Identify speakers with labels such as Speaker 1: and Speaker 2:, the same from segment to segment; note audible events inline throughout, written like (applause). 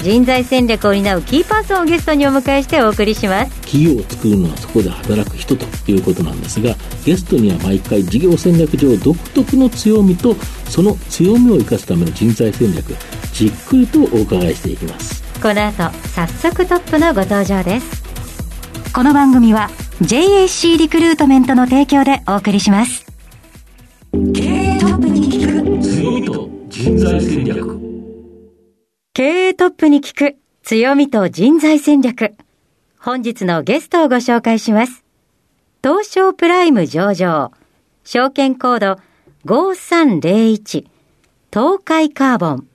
Speaker 1: 人材戦略を担うキーパーソンをゲストにお迎えしてお送りします。
Speaker 2: 企業を作るのはそこで働く人ということなんですがゲストには毎回事業戦略上独特の強みとその強みを生かすための人材戦略じっくりとお伺いしていきます。
Speaker 1: この後早速トップのご登場です。
Speaker 3: この番組は JAC リクルートメントの提供でお送りします。経営トップに聞く
Speaker 2: 強みと人材戦略
Speaker 1: 経営トップに聞く強みと人材戦略。本日のゲストをご紹介します。東証プライム上場。証券コード5301東海カーボン。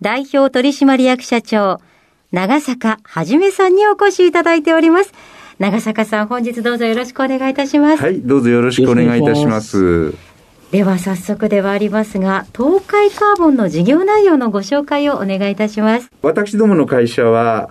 Speaker 1: 代表取締役社長、長坂はじめさんにお越しいただいております。長坂さん、本日どうぞよろしくお願いいたします。
Speaker 4: はい、どうぞよろしくお願いいたします。
Speaker 1: では早速ではありますが、東海カーボンの事業内容のご紹介をお願いいたします。
Speaker 4: 私どもの会社は、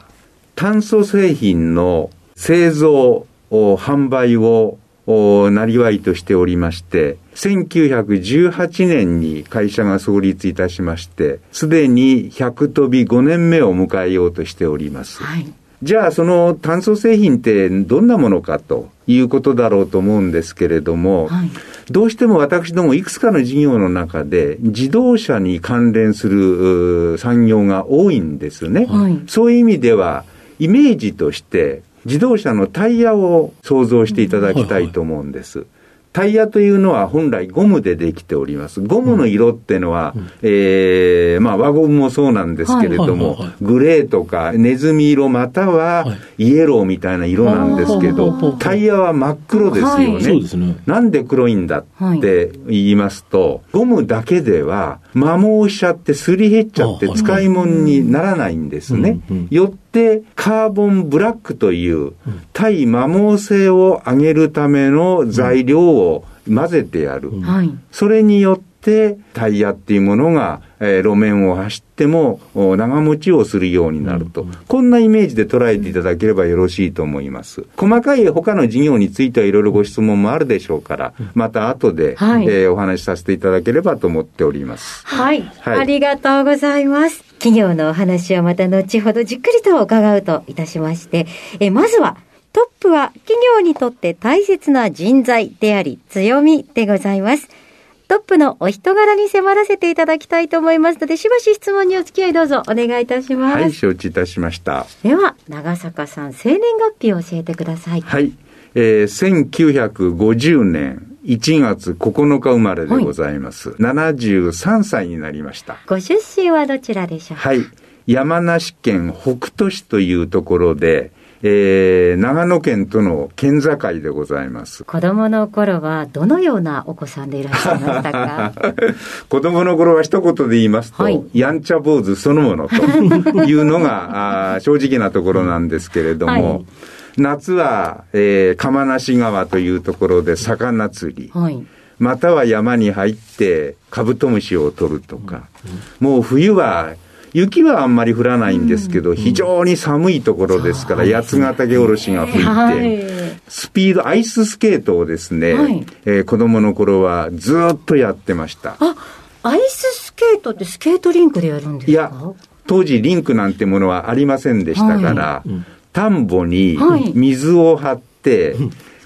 Speaker 4: 炭素製品の製造、お販売を、おなりわいとしておりまして、1918年に会社が創立いたしまして、すでに100飛び5年目を迎えようとしております。
Speaker 1: はい。
Speaker 4: じゃあ、その炭素製品ってどんなものかということだろうと思うんですけれども、
Speaker 1: はい
Speaker 4: どうしても私どもいくつかの事業の中で自動車に関連するう産業が多いんですね。
Speaker 1: はい
Speaker 4: そういう意味では、イメージとして自動車のタイヤを想像していただきたいと思うんです。タイヤというのは本来ゴムでできております。ゴムの色っていうのは、えーまあ輪ゴムもそうなんですけれども、
Speaker 2: はいはいはい
Speaker 4: グレーとかネズミ色または
Speaker 2: はい。
Speaker 4: イエローみたいな色なんですけど、
Speaker 2: はい
Speaker 4: タイヤは真っ黒ですよね。
Speaker 1: はい。
Speaker 2: そうですね。
Speaker 4: なんで黒いんだって言いますと、ゴムだけでは摩耗しちゃってすり減っちゃって使い物にならないんですね。
Speaker 2: うんうん。
Speaker 4: よってカーボンブラックという対摩耗性を上げるための材料を混ぜてやる。
Speaker 1: はい。
Speaker 4: それによってタイヤっていうものが、えー路面を走ってもお長持ちをするようになると、こんなイメージで捉えていただければよろしいと思います。細かい他の事業についてはいろいろご質問もあるでしょうから、また後で、
Speaker 1: はい
Speaker 4: えーお話しさせていただければと思っております。
Speaker 1: はい、
Speaker 4: はい
Speaker 1: ありがとうございます。企業のお話はまた後ほどじっくりと伺うといたしまして、えまずは、トップは企業にとって大切な人材であり強みでございます。トップのお人柄に迫らせていただきたいと思いますので、しばし質問にお付き合いどうぞお願いいたします。
Speaker 4: はい、承知いたしました。
Speaker 1: では、長坂さん、生年月日を教えてください。
Speaker 4: はい。えー1950年1月9日生まれでございます。73歳になりました。
Speaker 1: ご出身はどちらでしょうか？
Speaker 4: はい。山梨県北杜市というところで、えー、長野県との県境でございます。
Speaker 1: 子供の頃はどのようなお子さんでいらっしゃいましたか？(laughs)
Speaker 4: 子供の頃は一言で言いますと、
Speaker 1: はい
Speaker 4: やんちゃ坊主そのものと (laughs) いうのがあー正直なところなんですけれども、
Speaker 1: はい
Speaker 4: 夏は、えー、釜無川というところで魚釣り、
Speaker 1: はい。
Speaker 4: または山に入ってカブトムシを取るとか、もう冬は、雪はあんまり降らないんですけど、非常に寒いところですから、八ヶ岳おろしが吹いて、
Speaker 1: はい。
Speaker 4: スピード、アイススケートをですね、
Speaker 1: はい。
Speaker 4: えー子供の頃はずっとやってました。
Speaker 1: あ、アイススケートってスケートリンクでやるんですか？
Speaker 4: いや、当時リンクなんてものはありませんでしたから、田んぼに
Speaker 1: はい。
Speaker 4: 水を張って、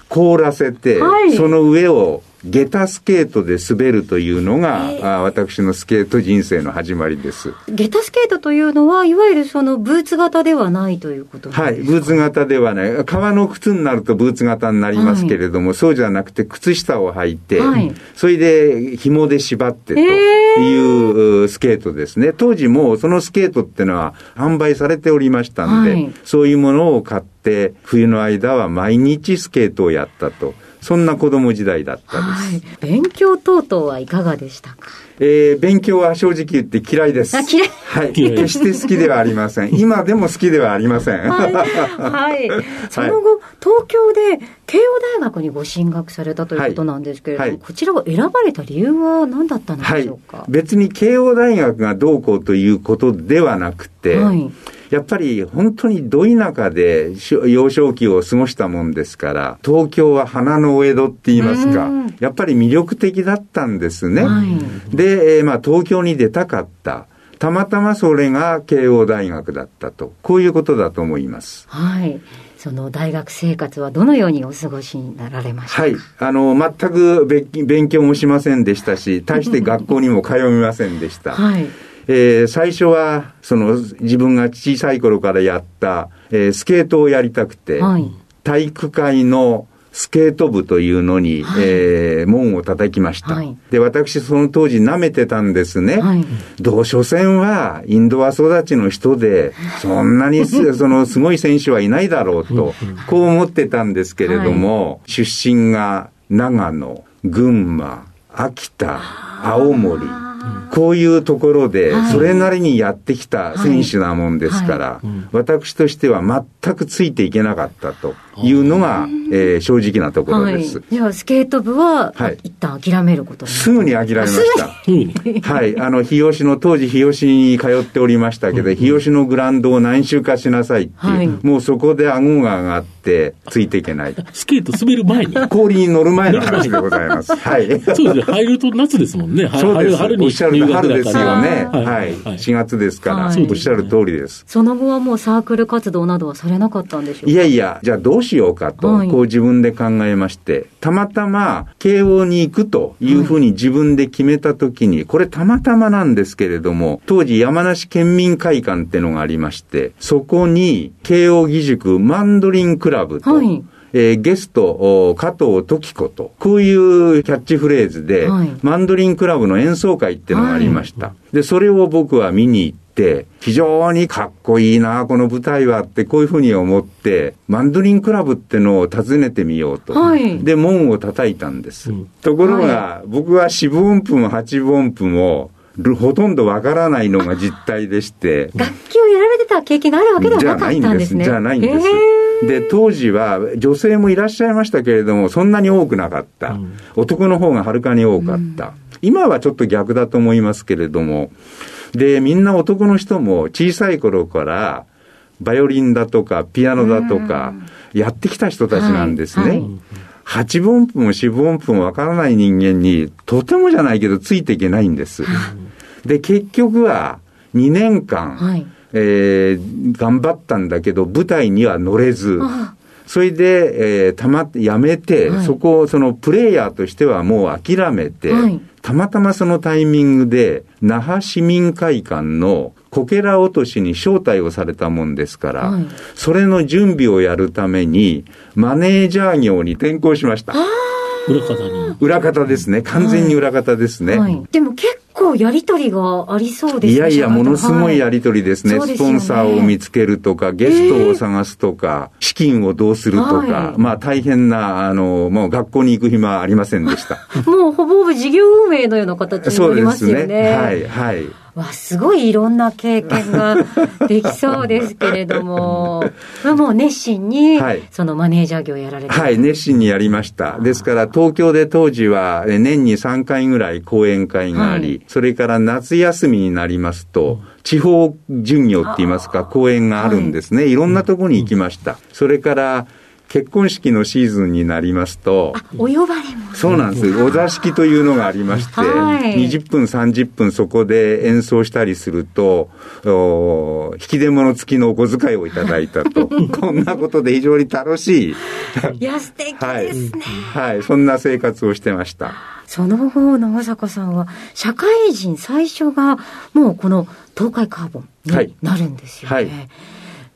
Speaker 4: 凍らせて、
Speaker 1: はい。
Speaker 4: その上を下駄スケートで滑るというのが、
Speaker 1: え
Speaker 4: あ私のスケート人生の始まりです。
Speaker 1: ゲタスケートというのは、いわゆるそのブーツ型ではないということ
Speaker 4: はい、ブーツ型ではない。革の靴になるとブーツ型になりますけれども、そうじゃなくて靴下を履いて、
Speaker 1: はい
Speaker 4: それで紐で縛ってといううスケートですね。当時もうそのスケートっていうのは販売されておりましたんで、
Speaker 1: はい
Speaker 4: そういうものを買って、冬の間は毎日スケートをやったと。そんな子供時代だったです。
Speaker 1: はい、勉強等々はいかがでしたか？
Speaker 4: えー、勉強は正直言って嫌いです。
Speaker 1: あ、嫌い
Speaker 4: はい。決して好きではありません。(laughs) 今でも好きではありません。はい。
Speaker 1: はい、その後、東京で慶応大学にご進学されたということなんですけれども、はい、こちらを選ばれた理由は何だったんでしょうか、はい、
Speaker 4: 別に慶応大学がどうこうということではなくて、はい、やっぱり本当にど田舎で幼少期を過ごしたもんですから、東京は花のお江戸って言いますか、やっぱり魅力的だったんですね。はい、で、えー、まあ東京に出たかった。たまたまそれが慶応大学だったと。こういうことだと思います。
Speaker 1: はい。その大学生活はどのようにお過ごしになられました
Speaker 4: はい。あの、全く勉強もしませんでしたし、大して学校にも通いませんでした。はい。えー、最初は、その、自分が小さい頃からやった、えー、スケートをやりたくて、はい、体育会のスケート部というのに、はい、えー、門を叩きました。はい、で、私その当時舐めてたんですね。はい、どう、所詮はインドア育ちの人で、そんなに (laughs) そのすごい選手はいないだろうと、こう思ってたんですけれども、出身が長野、群馬、秋田、青森、こういうところで、それなりにやってきた選手なもんですから、私としては全くついていけなかったと。いうのが、えー、正直なところです。
Speaker 1: じゃあ、スケート部は、はい、一旦諦めること
Speaker 4: すぐに諦めました。はい。あの、日吉の、当時日吉に通っておりましたけど、日吉のグラウンドを何周かしなさいっていう、はい、もうそこで顎が上がって、ついていけない。
Speaker 2: スケート滑る前に
Speaker 4: 氷に乗る前の話でございます。(laughs) はい。
Speaker 2: そうですね。入ると夏ですもんね。
Speaker 4: そうです。春におっしゃる春ですよね。はい。はい、4月ですから、おっしゃる通りです。
Speaker 1: その後はもうサークル活動などはされなかったんでしょうか？い
Speaker 4: やいや、じゃあどうしようかと。こう自分で考えまして、たまたま慶応に行くというふうに自分で決めたときに、これたまたまなんですけれども、当時山梨県民会館ってのがありまして、そこに慶応義塾マンドリンクラブと、はいえー、ゲスト、加藤時子と、こういうキャッチフレーズで、はい、マンドリンクラブの演奏会っていうのがありました。はい、で、それを僕は見に行って、非常にかっこいいな、この舞台はって、こういうふうに思って、マンドリンクラブってのを訪ねてみようと。はい、で、門を叩いたんです。うん、ところが、はい、僕は四分音符も八分音符も、ほとんどわからないのが実態でして。
Speaker 1: 楽器をやられてた経験があるわけではなかったんですね。
Speaker 4: じゃないんです。じゃないんです。で、当時は女性もいらっしゃいましたけれども、そんなに多くなかった。うん、男の方がはるかに多かった。うん、今はちょっと逆だと思いますけれども、で、みんな男の人も小さい頃から、バイオリンだとか、ピアノだとか、やってきた人たちなんですね。はいはい8分音符も4分音符もわからない人間に、とてもじゃないけどついていけないんです。で、結局は2年間、はい、えー、頑張ったんだけど、舞台には乗れず、それで、えー、たま、やめて、はい、そこを、そのプレイヤーとしてはもう諦めて、はい、たまたまそのタイミングで、那覇市民会館のこけら落としに招待をされたもんですから、はい、それの準備をやるために、マネージャー業に転向しました。
Speaker 2: 裏方に。
Speaker 4: 裏方ですね。完全に裏方ですね。はいはい、
Speaker 1: でも結構やりとりがありそうですね。
Speaker 4: いやいや、ものすごいやりとりですね。はい、スポンサーを見つけるとか、ゲストを探すとか、資金をどうするとか、まあ大変な、あの、もう学校に行く暇はありませんでした。(laughs)
Speaker 1: もうほぼほぼ事業運営のような形になりますよね。そうですね。
Speaker 4: はい、はい。
Speaker 1: わ、すごいいろんな経験ができそうですけれども、(laughs) もう熱心に、そのマネージャー業をやられて
Speaker 4: はい、熱心にやりました。ですから、東京で当時は年に3回ぐらい講演会があり、はい、それから夏休みになりますと、地方巡業って言いますか、講演があるんですね。い。ろんなとこに行きました。それから、結婚式のシーズンになりますと、
Speaker 1: お呼ばれも
Speaker 4: そうなんです。お座敷というのがありまして、はい、20分、30分そこで演奏したりすると、お引き出物付きのお小遣いをいただいたと。(laughs) こんなことで非常に楽しい。
Speaker 1: いや、素敵ですね、
Speaker 4: はい。はい。そんな生活をしてました。
Speaker 1: その後、長坂さんは、社会人最初が、もうこの東海カーボンになるんですよね。はい、はい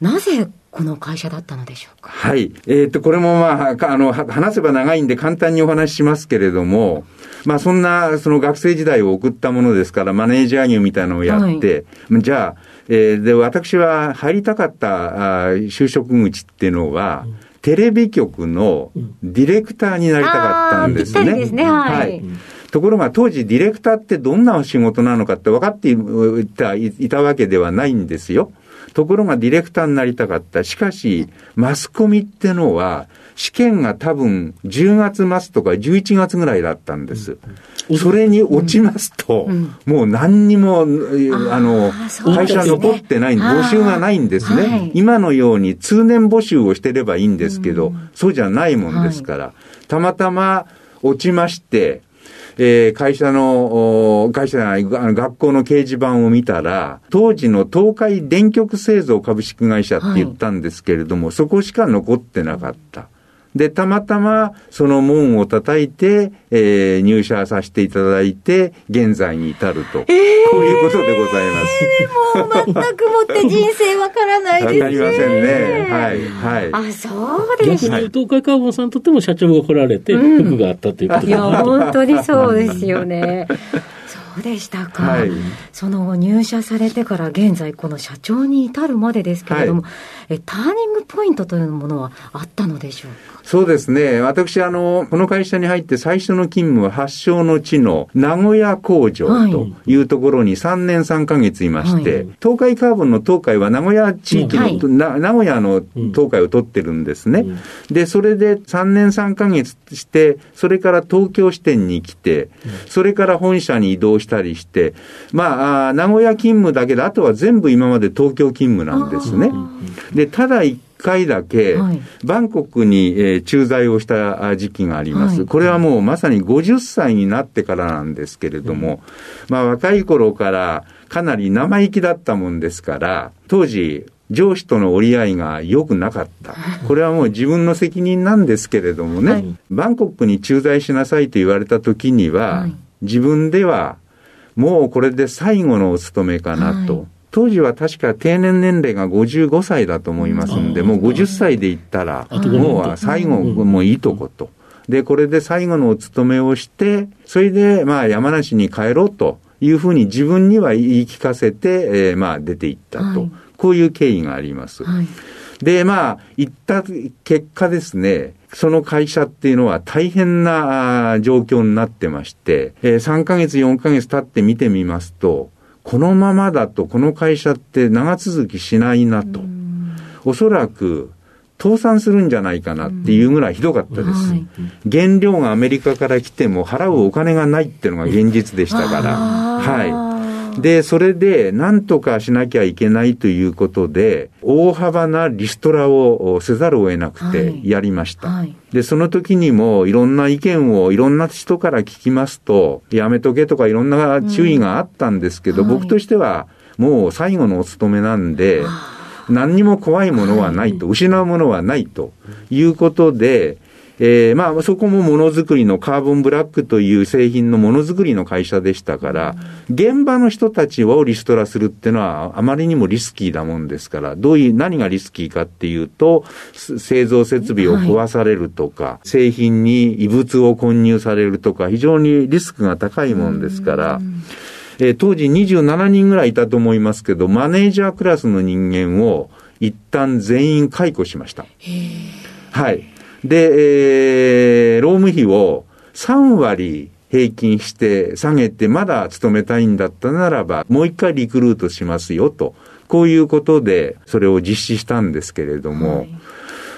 Speaker 1: なぜこの会社だったのでしょうか？
Speaker 4: はい。えっ、ー、と、これもまあ、あの、話せば長いんで簡単にお話ししますけれども、まあ、そんな、その学生時代を送ったものですから、マネージャー業みたいなのをやって、はい、じゃあ、えー、で、私は入りたかったあ就職口っていうのは、テレビ局のディレクターになりたかったんですね。
Speaker 1: すね、はい。はい
Speaker 4: ところが当時ディレクターってどんな仕事なのかって分かっていたいたわけではないんですよ。ところがディレクターになりたかった。しかし、マスコミってのは、試験が多分10月末とか11月ぐらいだったんです。それに落ちますと、もう何にも、あの、会社残ってない、募集がないんですね。今のように通年募集をしてればいいんですけど、そうじゃないもんですから、たまたま落ちまして、えー、会社の、会社じゃない、学校の掲示板を見たら、当時の東海電極製造株式会社って言ったんですけれども、はい、そこしか残ってなかった。で、たまたまその門を叩いて、えー、入社させていただいて、現在に至ると、えー、こういうことでございます。
Speaker 1: えー、もう全くもって人生わからないですね。
Speaker 4: わかりませんね。はい、はい。
Speaker 1: あ、そうです
Speaker 2: か。東海カーボンさんにとっても社長が来られて、服があったということ
Speaker 1: いや、本当にそうですよね。そうでしたか、はい、その入社されてから現在、この社長に至るまでですけれども、はい、えターニングポイントというものはあったのでしょうか？
Speaker 4: そうですね。私、あの、この会社に入って最初の勤務は発祥の地の名古屋工場というところに3年3ヶ月いまして、はい、東海カーボンの東海は名古屋地域の、はい、名古屋の東海を取ってるんですね。うん、で、それで3年3ヶ月して、それから東京支店に来て、それから本社に移動したりして、まあ、名古屋勤務だけで、あとは全部今まで東京勤務なんですね。で、ただ一回だけ、バンコクに、えー、駐在をした時期があります、はい、これはもうまさに50歳になってからなんですけれども、まあ若い頃からかなり生意気だったもんですから、当時、上司との折り合いが良くなかった。(laughs) これはもう自分の責任なんですけれどもね、はい、バンコクに駐在しなさいと言われた時には、はい、自分ではもうこれで最後のお勤めかなと。当時は確か定年年齢が55歳だと思いますんで、もう50歳で行ったら、もう最後、もういいとこと。で、これで最後のお勤めをして、それで、まあ、山梨に帰ろうというふうに自分には言い聞かせて、えー、まあ、出ていったと、はい、こういう経緯があります。はい、で、まあ、行った結果ですね、その会社っていうのは大変な状況になってまして、えー、3ヶ月、4ヶ月経って見てみますと、このままだとこの会社って長続きしないなと。おそらく倒産するんじゃないかなっていうぐらいひどかったです。原料がアメリカから来ても払うお金がないっていうのが現実でしたから。はい。で、それで何とかしなきゃいけないということで、大幅なリストラをせざるを得なくてやりました。はい。はい、で、その時にもいろんな意見をいろんな人から聞きますと、やめとけとかいろんな注意があったんですけど、うんはい、僕としてはもう最後のお勤めなんで、何にも怖いものはないと、失うものはないということで、えー、まあ、そこもものづくりのカーボンブラックという製品のものづくりの会社でしたから、現場の人たちをリストラするっていうのはあまりにもリスキーだもんですから、どういう、何がリスキーかっていうと、製造設備を壊されるとか、はい、製品に異物を混入されるとか、非常にリスクが高いもんですから、えー、当時27人ぐらいいたと思いますけど、マネージャークラスの人間を一旦全員解雇しました。はい。で、えー、労務費を3割平均して下げてまだ勤めたいんだったならば、もう一回リクルートしますよと。こういうことで、それを実施したんですけれども、はい、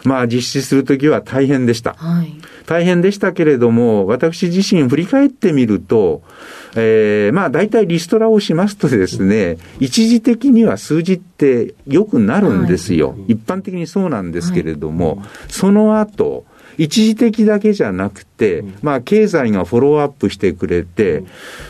Speaker 4: まあ実施するときは大変でした、はい。大変でしたけれども、私自身振り返ってみると、えー、まあ大体リストラをしますとですね、一時的には数字って良くなるんですよ、はい。一般的にそうなんですけれども、はい、その後、一時的だけじゃなくて、まあ、経済がフォローアップしてくれて、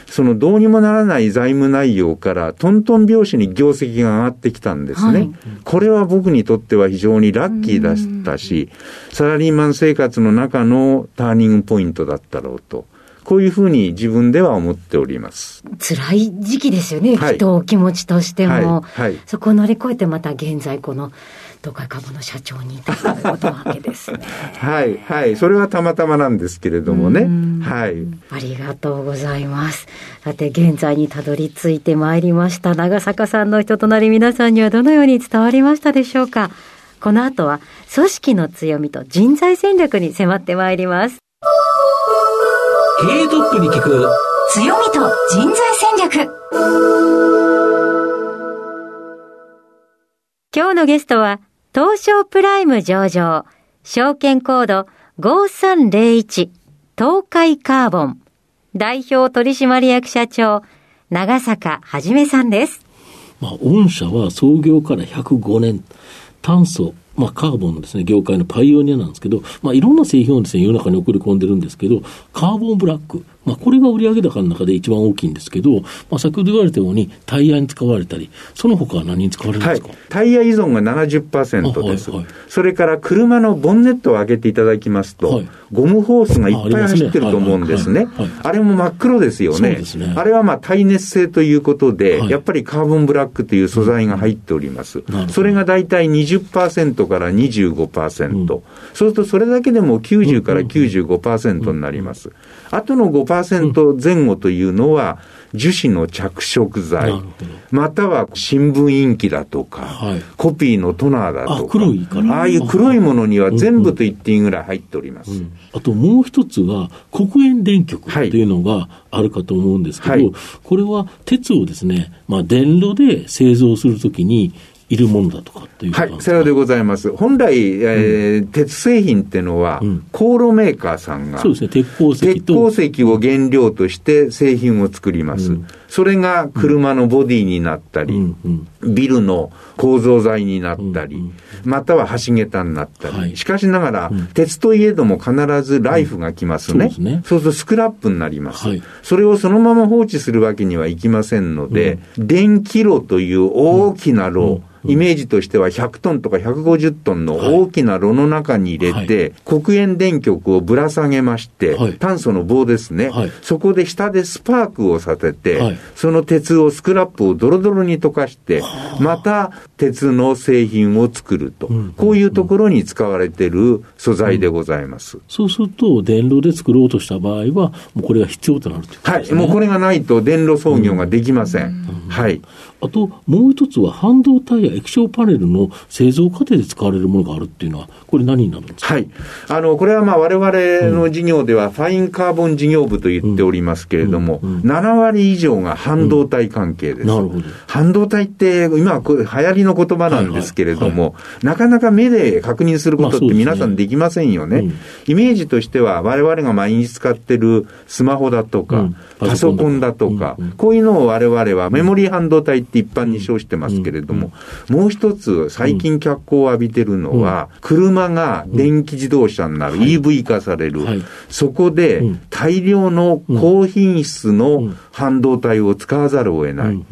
Speaker 4: そのどうにもならない財務内容から、トントン拍子に業績が上がってきたんですね。はい、これは僕にとっては非常にラッキーだったし、サラリーマン生活の中のターニングポイントだったろうと。こういうふうに自分では思っております。
Speaker 1: 辛い時期ですよね、はい、人お気持ちとしても。はいはい、そこを乗り越えてまた現在この東海株の社長にいたということわけですね。(laughs)
Speaker 4: はい、はい。それはたまたまなんですけれどもね。はい。
Speaker 1: ありがとうございます。さて、現在にたどり着いてまいりました。長坂さんの人となり皆さんにはどのように伝わりましたでしょうかこの後は組織の強みと人材戦略に迫ってまいります。
Speaker 2: 経営トップに聞く
Speaker 3: 強みと人材戦略。
Speaker 1: 今日のゲストは、東証プライム上場、証券コード5301、東海カーボン、代表取締役社長、長坂はじめさんです。
Speaker 2: まあ、御社は創業から105年、炭素、まあ、カーボンのですね、業界のパイオニアなんですけど、まあ、いろんな製品をですね、世の中に送り込んでるんですけど、カーボンブラック、まあ、これが売上高の中で一番大きいんですけど、まあ、先ほど言われたように、タイヤに使われたり、その他は何に使われるんですか、はい、
Speaker 4: タイヤ依存が70%です、はいはい、それから車のボンネットを開けていただきますと、はい、ゴムホースがいっぱい走ってると思うんですね。あれも真っ黒ですよね。ねあれはまあ耐熱性ということで、やっぱりカーボンブラックとい。う素材が入っております。うん、それが大体20%から25%、うん、そうするとそれだけでも90から95%になります。あとの5%前後というのは、樹脂の着色剤、または新聞印記だとか、はい、コピーのトナーだとか、ああいう黒いものには全部と言っていいぐらい入っております。うん。うん、
Speaker 2: あともう一つは、黒煙電極というのがあるかと思うんですけど、はい、これは鉄をですね、まあ、電炉で製造するときに、いるものだとかっていう
Speaker 4: はい、さようでございます。本来、えー、うん、鉄製品っていうのは、うん、航路メーカーさんが、
Speaker 2: そうですね、鉄鉱石
Speaker 4: 鉄鉱石を原料として製品を作ります。うん、それが車のボディになったり、うんビルの構造材になったり、または橋桁になったり、はい、しかしながら、鉄といえども必ずライフが来ますね。そうするとスクラップになります、はい、それをそのまま放置するわけにはいきませんので、電気炉という大きな炉、イメージとしては100トンとか150トンの大きな炉の中に入れて、はい、黒煙電極をぶら下げまして、はい、炭素の棒ですね、はい、そこで下でスパークをさせて、その鉄を、スクラップをドロドロに溶かして、また鉄の製品を作ると、こういうところに使われている素材でございます。
Speaker 2: そうすると、電炉で作ろうとした場合は、もうこれが必要となるということですね。
Speaker 4: はい、もうこれがないと電炉操業ができません。はい。
Speaker 2: あと、もう一つは半導体や液晶パネルの製造過程で使われるものがあるっていうのは、これ何になるんですか？
Speaker 4: はい。あの、これはまあ我々の事業では、ファインカーボン事業部と言っておりますけれども、うんうんうん、7割以上が半導体関係です。なるほど。半導体って、今は流行りの言葉なんですけれども、はいはいはい、なかなか目で確認することって皆さんできませんよね。まあねうん、イメージとしては、我々が毎日使ってるスマホだとか、うん、パソコンだとか、こういうのを我々はメモリー半導体って一般に称してますけれども、もう一つ最近脚光を浴びてるのは、車が電気自動車になる、EV 化される、そこで大量の高品質の半導体を使わざるを得ない。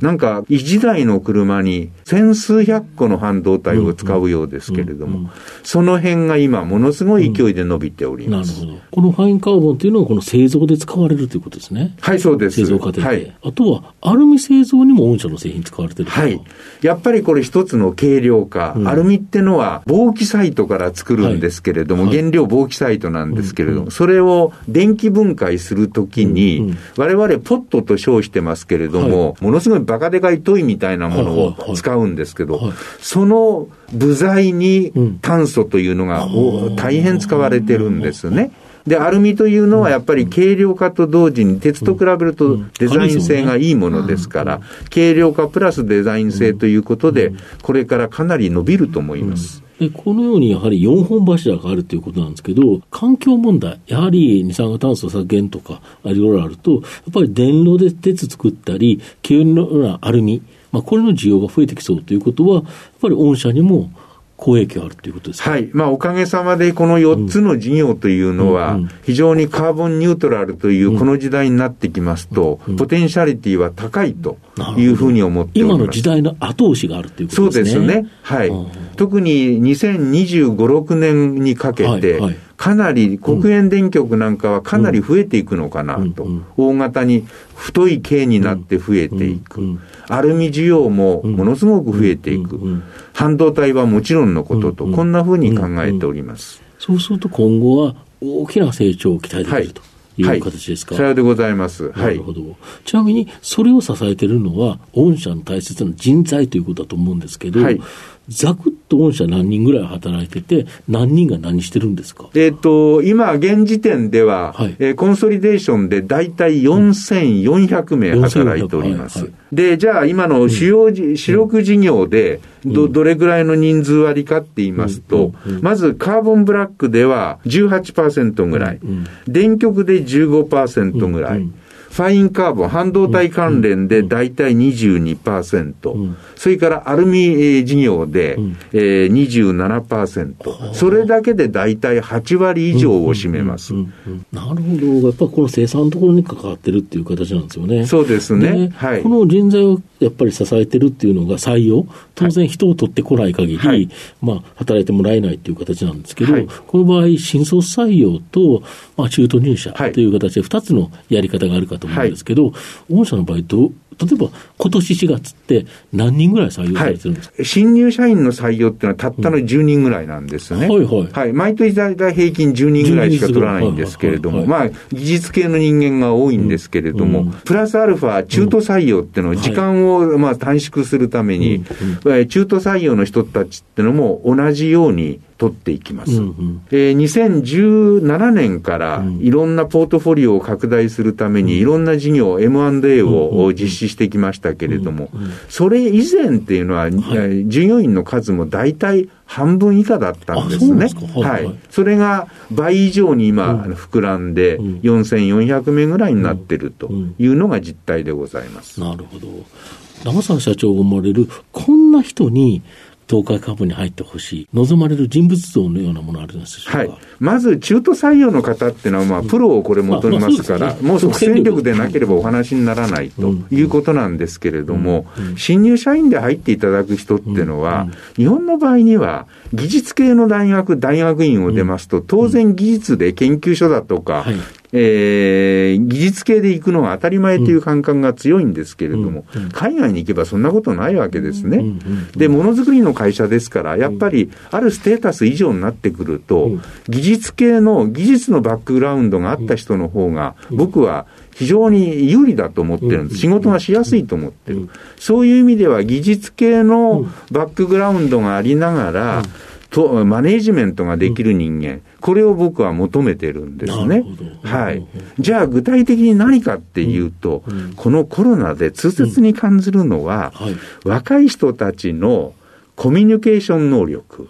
Speaker 4: なんか、一台の車に千数百個の半導体を使うようですけれども、その辺が今、ものすごい勢いで伸びております。
Speaker 2: このファインカーボンというのは、この製造で使われるということですね。
Speaker 4: はい、そうです。
Speaker 2: 製造過程で。はい、あとは、アルミ製造にも御社の製品使われてる
Speaker 4: はい。やっぱりこれ一つの軽量化、うん、アルミってのは、防気サイトから作るんですけれども、はい、原料防気サイトなんですけれども、うん、それを電気分解するときに、うん、我々ポットと称してますけれども、はい、ものすごいバカでかいトイみたいなものを使うんですけど、その部材に炭素というのが大変使われてるんですね。で、アルミというのはやっぱり軽量化と同時に鉄と比べるとデザイン性がいいものですから、軽量化プラスデザイン性ということで、これからかなり伸びると思います。
Speaker 2: でこのようにやはり4本柱があるということなんですけど、環境問題、やはり二酸化炭素削減とか、いろいろあると、やっぱり電炉で鉄作ったり、軽量なアルミ、まあ、これの需要が増えてきそうということは、やっぱり御社にも好影響あるということです
Speaker 4: か？はい。まあ、おかげさまで、この4つの事業というのは、非常にカーボンニュートラルというこの時代になってきますと、ポテンシャリティは高いというふうに思って
Speaker 2: 今の時代の後押しがあるということですね。
Speaker 4: そうですね。はい。特に2025、6年にかけて、かなり黒煙電極なんかはかなり増えていくのかなと、大型に太い径になって増えていく、アルミ需要もものすごく増えていく、半導体はもちろんのことと、こんなふうに考えております。
Speaker 2: そうすると今後は大きな成長を期待できると。いう形ですか？
Speaker 4: さようでございます。
Speaker 2: なるほど。ちなみに、それを支えているのは、御社の大切な人材ということだと思うんですけど、はい、ざくっと御社何人ぐらい働いてて、何人が何してるんですか？
Speaker 4: えっ、と、今、現時点では、はい、えー、コンソリデーションで大体4400名働いております。はいはい、で、じゃあ今の主要、うん、主力事業でど、どれぐらいの人数割かって言いますと、うん。うん、まずカーボンブラックでは18%ぐらい、電極で15%ぐらい、ファインカーボン、半導体関連で大体22%、うん、それからアルミ事業で、うん。えー、27%、それだけで大体8割以上を占めます。
Speaker 2: なるほど、やっぱりこの生産のところに関わってるっていう形なんですよね。
Speaker 4: そうですね。
Speaker 2: はい、この人材をやっぱり支えてるっていうのが採用、当然人を取ってこない限り、はい、まあ、働いてもらえないっていう形なんですけど、はい、この場合、新卒採用と、まあ、中途入社という形で2つのやり方があるかと思うんですけど、御社の場合ど、例えば今年4月って何人ぐらい採用されてるんですか、
Speaker 4: はい、新入社員の採用っていうのはたったの10人ぐらいなんですね。うん、はいはい。はい。毎年大体平均10人ぐらいしか取らないんですけれども、まあ、技術系の人間が多いんですけれども、うん、プラスアルファ中途採用っていうのを時間をまあ短縮するために、うん、中途採用の人たちっていうのも同じように取っていきます。うんうん、えー、2017年からいろんなポートフォリオを拡大するためにいろんな事業、M&A を実施してきましたけれども、それ以前っていうのは、はい、従業員の数も大体半分以下だったんですね。はい、はい、それが倍以上に今、膨らんで、4400名ぐらいになってるというのが実態でございます。
Speaker 2: なるほど。長澤社長が思われる、こんな人に東海株に入ってほしい、望まれる人物像のようなものあるんでしょうか、はい、
Speaker 4: まず中途採用の方っていうのは、まあ、プロをこれ求めますから、もう即戦力でなければお話にならないということなんですけれども、新入社員で入っていただく人っていうのは、日本の場合には、技術系の大学、大学院を出ますと、当然技術で研究所だとか、えー、技術系で行くのが当たり前という感覚が強いんですけれども、うんうん、海外に行けばそんなことないわけですね。うんで、ものづくりの会社ですから、やっぱりあるステータス以上になってくると、技術系の技術のバックグラウンドがあった人の方が、僕は非常に有利だと思ってるんです。仕事がしやすいと思ってる。そういう意味では技術系のバックグラウンドがありながら、とマネージメントができる人間、これを僕は求めてるんですね。はい。じゃあ具体的に何かっていうと、うんうん、このコロナで痛切に感じるのは、はい、若い人たちのコミュニケーション能力、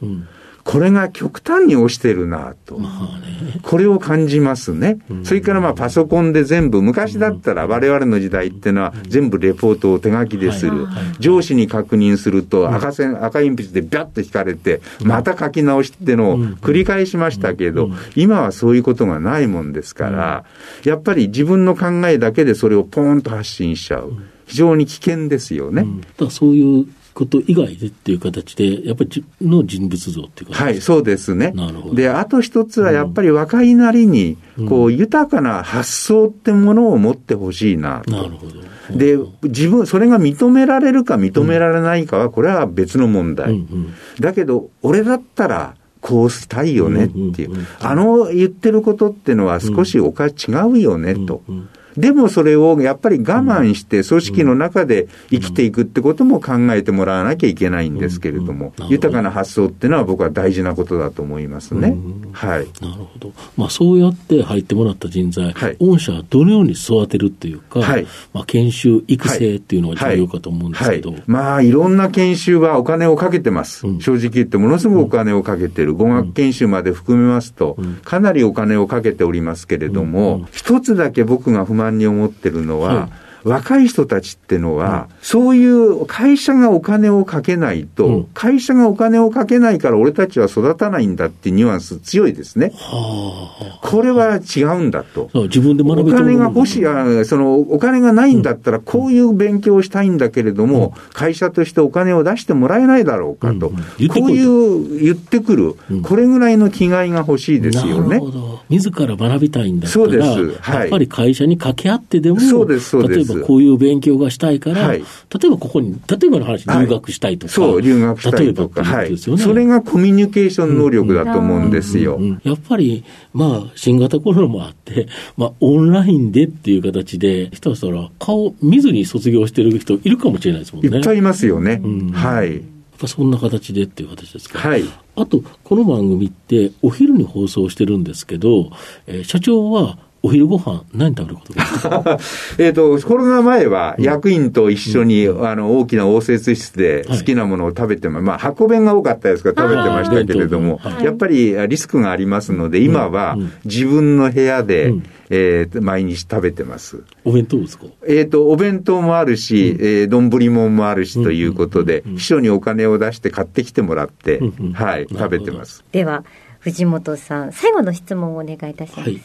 Speaker 4: これが極端に落ちてるなと、まあね、これを感じますね。うん、それからまあパソコンで全部、昔だったら我々の時代っていうのは全部レポートを手書きでする。上司に確認すると赤線、赤鉛筆でビャッと引かれて、また書き直しってのを繰り返しましたけど、今はそういうことがないもんですから、やっぱり自分の考えだけでそれをポーンと発信しちゃう。非常に危険ですよね。
Speaker 2: だそういうこと以外でっていう形で、やっぱりの人物像っていうか、
Speaker 4: はい、そうですね。なるほど。で、あと一つはやっぱり若いなりに、こう、豊かな発想ってものを持ってほしいなと。なるほど。で、自分、それが認められるか認められないかは、これは別の問題。うんうん、だけど、俺だったら、こうしたいよねっていう。あの言ってることっていうのは少しおか違うよねと。うんうんでもそれをやっぱり我慢して組織の中で生きていくってことも考えてもらわなきゃいけないんですけれども、豊かな発想っていうのは僕は大事なことだと思いますね。はい。
Speaker 2: なるほど。まあそうやって入ってもらった人材、はい、御社はどのように育てるっていうか、はい、まあ研修、育成っていうのが重要かと思うんですけど、はい、
Speaker 4: まあいろんな研修はお金をかけてます。うん、正直言ってものすごくお金をかけてる。語学研修まで含めますと、かなりお金をかけておりますけれども、一つだけ僕が不満に思ってるのは、若い人たちってのは、うん、そういう会社がお金をかけないと、うん、会社がお金をかけないから俺たちは育たないんだってニュアンス強いですね。はあ、これは違うんだと。
Speaker 2: 自分で学
Speaker 4: べお金が欲しい、そのお金がないんだったらこういう勉強をしたいんだけれども、うん、会社としてお金を出してもらえないだろうかと。こういう言ってくる、これぐらいの気概が欲しいですよね。
Speaker 2: 自ら学びたいんだったら、
Speaker 4: そうです。
Speaker 2: はい、やっぱり会社に掛け合ってでも、そうです、そうです。ばこういう勉強がしたいから、はい、例えばここに、例えばの話、留学したいとか、
Speaker 4: そう、留学したいとか、はい、それがコミュニケーション能力だと思うんですよ。
Speaker 2: やっぱり、まあ、新型コロナもあって、まあ、オンラインでっていう形で、ひたすら顔見ずに卒業してる人いるかもしれないですもんね。
Speaker 4: いっぱいいますよね。うん、はい。
Speaker 2: ぱそんな形でっていう形ですか。
Speaker 4: はい。
Speaker 2: あと、この番組ってお昼に放送してるんですけど、えー、社長はお昼ご飯何食べることですか
Speaker 4: えっと、コロナ前は役員と一緒に、うん、あの、大きな応接室で好きなものを食べても、はい、まあ、箱弁が多かったですから食べてましたけれども、はい、やっぱりリスクがありますので、今は自分の部屋で、うん。えー、毎日食べてます。
Speaker 2: お弁当ですか？
Speaker 4: えっ、ー、と、お弁当もあるし、うん、えー、丼もんもあるしということで、秘書にお金を出して買ってきてもらって、はい、食べてます。
Speaker 1: では、藤本さん、最後の質問をお願いいたします。はい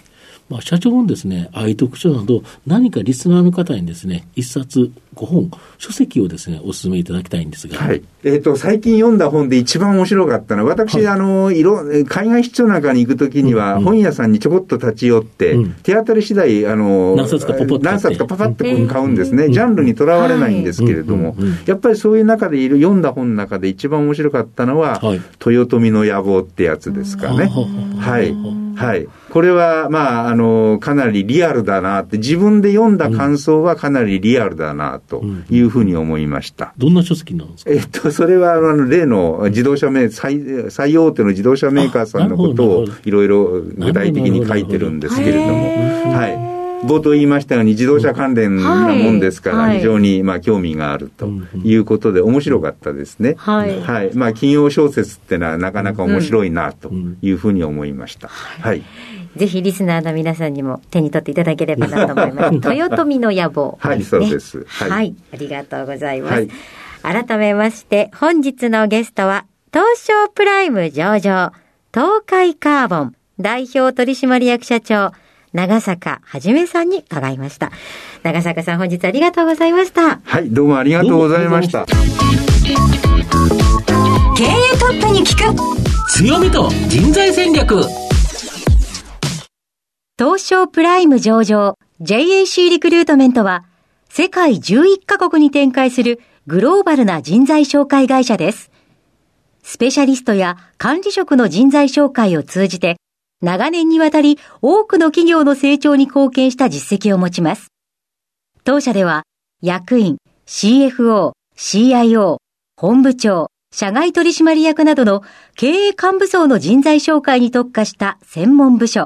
Speaker 2: まあ、社長もですね、愛読書など、何かリスナーの方にですね、一冊、5本、書籍をですね、お勧めいただきたいんですが。
Speaker 4: はい。えっ、ー、と、最近読んだ本で一番面白かったのは、私、はい、あの、いろ、海外出張なんかに行くときには、本屋さんにちょこっと立ち寄って、うん、手当たり次第、あの、
Speaker 2: 何冊かポポッと
Speaker 4: 何冊かパパッと買うんですね。ジャンルにとらわれないんですけれども、やっぱりそういう中でいる、読んだ本の中で一番面白かったのは、はい、豊臣の野望ってやつですかね。はい。はい。これは、まあ、あの、かなりリアルだなって、自分で読んだ感想はかなりリアルだなというふうに思いました。
Speaker 2: どんな書籍なんですか？
Speaker 4: えっと、それは、あの、例の自動車メー最、最大手の自動車メーカーさんのことをいろいろ具体的に書いてるんですけれども、はい。冒頭言いましたように、自動車関連なもんですから、非常にまあ興味があるということで、面白かったですね。はい。はい。まあ、企業小説ってのはなかなか面白いなというふうに思いました。はい。
Speaker 1: ぜひリスナーの皆さんにも手に取っていただければなと思います。(laughs) 豊臣の野望、
Speaker 4: ね、はい、そうです、
Speaker 1: はい。はい。ありがとうございます。はい、改めまして、本日のゲストは、東証プライム上場、東海カーボン代表取締役社長、長坂はじめさんに伺いました。長坂さん本日ありがとうございました。
Speaker 4: はい、どうもありがとうございました。経
Speaker 3: 営トップに聞く
Speaker 2: 強みと人材戦略
Speaker 3: 東証プライム上場 JAC リクルートメントは世界11カ国に展開するグローバルな人材紹介会社です。スペシャリストや管理職の人材紹介を通じて長年にわたり多くの企業の成長に貢献した実績を持ちます。当社では役員、CFO、CIO、本部長、社外取締役などの経営幹部層の人材紹介に特化した専門部署、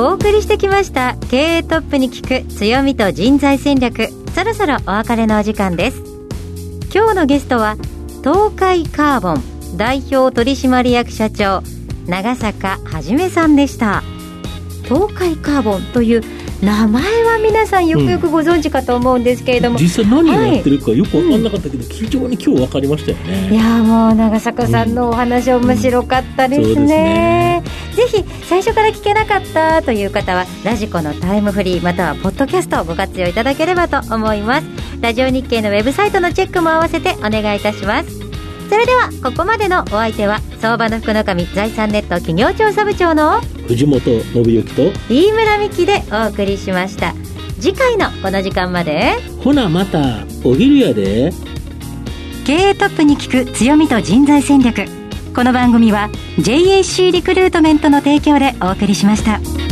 Speaker 1: お送りしてきました。経営トップに聞く強みと人材戦略。そろそろお別れのお時間です。今日のゲストは東海カーボン代表取締役社長長坂はじめさんでした。東海カーボンという名前は皆さんよくよくご存知かと思うんですけれども、
Speaker 2: うん、実際何をやってるかよく分かんなかったけど、はい、非常に今日分かりましたよね。
Speaker 1: いやもう長坂さんのお話面白かったですね。うん。ね、ぜひ最初から聞けなかったという方はラジコのタイムフリーまたはポッドキャストをご活用いただければと思います。ラジオ日経のウェブサイトのチェックも合わせてお願いいたします。それではここまでのお相手は相場の福の神財産ネット企業調査部長の
Speaker 2: 藤本信之と
Speaker 1: 飯村美希でお送りしました。次回のこの時間まで。
Speaker 2: ほなまたお昼やで。
Speaker 3: 経営トップに聞く強みと人材戦略この番組は JAC リクルートメントの提供でお送りしました。